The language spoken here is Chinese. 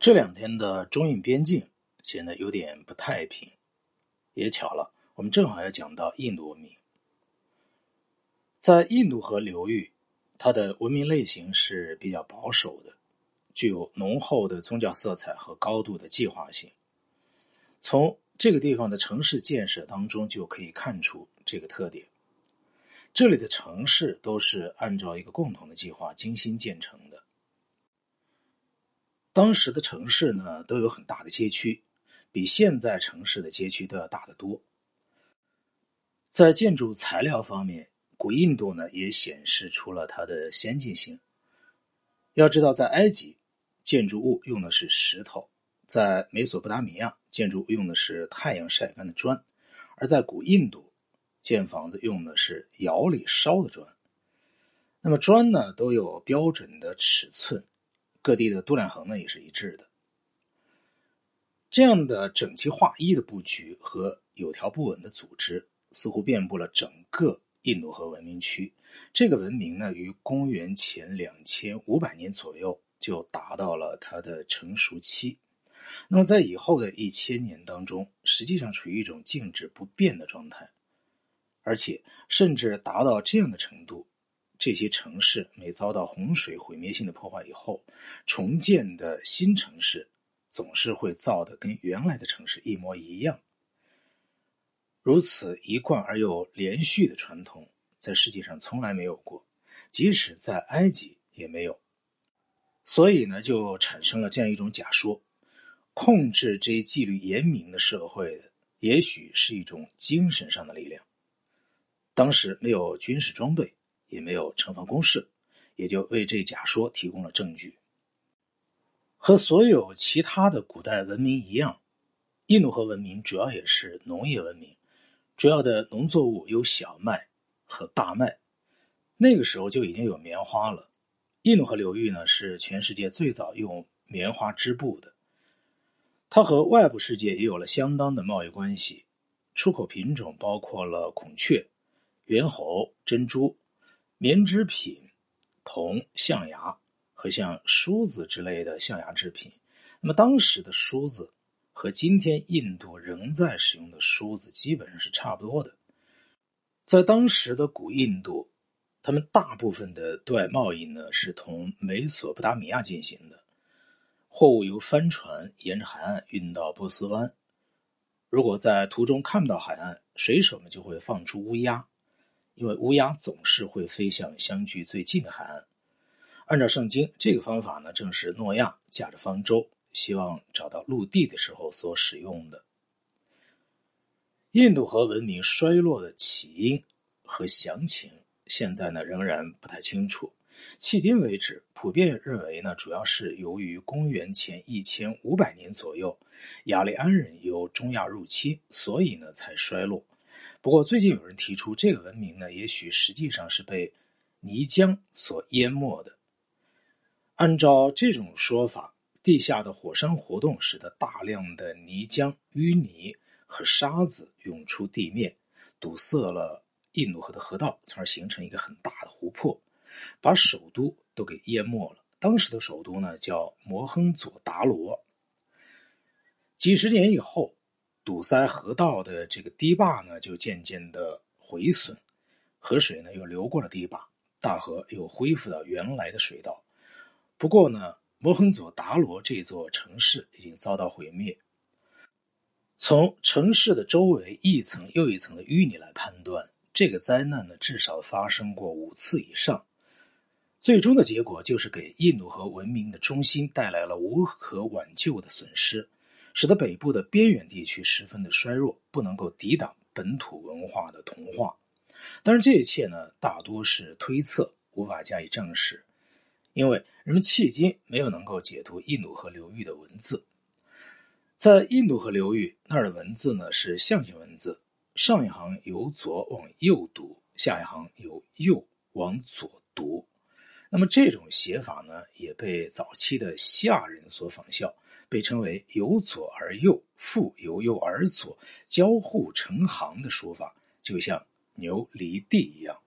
这两天的中印边境显得有点不太平，也巧了，我们正好要讲到印度文明。在印度河流域，它的文明类型是比较保守的，具有浓厚的宗教色彩和高度的计划性。从这个地方的城市建设当中就可以看出这个特点。这里的城市都是按照一个共同的计划精心建成。当时的城市呢，都有很大的街区，比现在城市的街区都要大得多。在建筑材料方面，古印度呢也显示出了它的先进性。要知道，在埃及，建筑物用的是石头；在美索不达米亚，建筑用的是太阳晒干的砖；而在古印度，建房子用的是窑里烧的砖。那么砖呢，都有标准的尺寸。各地的度量衡呢也是一致的，这样的整齐划一的布局和有条不紊的组织，似乎遍布了整个印度河文明区。这个文明呢，于公元前两千五百年左右就达到了它的成熟期。那么在以后的一千年当中，实际上处于一种静止不变的状态，而且甚至达到这样的程度。这些城市每遭到洪水毁灭性的破坏以后，重建的新城市总是会造的跟原来的城市一模一样。如此一贯而又连续的传统，在世界上从来没有过，即使在埃及也没有。所以呢，就产生了这样一种假说：控制这一纪律严明的社会，也许是一种精神上的力量。当时没有军事装备。也没有城防工事，也就为这假说提供了证据。和所有其他的古代文明一样，印度河文明主要也是农业文明，主要的农作物有小麦和大麦。那个时候就已经有棉花了。印度河流域呢是全世界最早用棉花织布的，它和外部世界也有了相当的贸易关系。出口品种包括了孔雀、猿猴、珍珠。棉织品、铜、象牙和像梳子之类的象牙制品。那么当时的梳子和今天印度仍在使用的梳子基本上是差不多的。在当时的古印度，他们大部分的对外贸易呢是同美索不达米亚进行的，货物由帆船沿着海岸运到波斯湾。如果在途中看不到海岸，水手们就会放出乌鸦。因为乌鸦总是会飞向相距最近的海岸。按照圣经，这个方法呢，正是诺亚驾着方舟，希望找到陆地的时候所使用的。印度河文明衰落的起因和详情，现在呢仍然不太清楚。迄今为止，普遍认为呢，主要是由于公元前一千五百年左右，雅利安人由中亚入侵，所以呢才衰落。不过，最近有人提出，这个文明呢，也许实际上是被泥浆所淹没的。按照这种说法，地下的火山活动使得大量的泥浆、淤泥和沙子涌出地面，堵塞了印度河的河道，从而形成一个很大的湖泊，把首都都给淹没了。当时的首都呢，叫摩亨佐达罗。几十年以后。堵塞河道的这个堤坝呢，就渐渐的毁损，河水呢又流过了堤坝，大河又恢复到原来的水道。不过呢，摩亨佐达罗这座城市已经遭到毁灭。从城市的周围一层又一层的淤泥来判断，这个灾难呢至少发生过五次以上。最终的结果就是给印度河文明的中心带来了无可挽救的损失。使得北部的边远地区十分的衰弱，不能够抵挡本土文化的同化。但是这一切呢，大多是推测，无法加以证实，因为人们迄今没有能够解读印度河流域的文字。在印度河流域那儿的文字呢，是象形文字，上一行由左往右读，下一行由右往左读。那么这种写法呢，也被早期的夏人所仿效。被称为由左而右，复由右而左，交互成行的说法，就像牛犁地一样。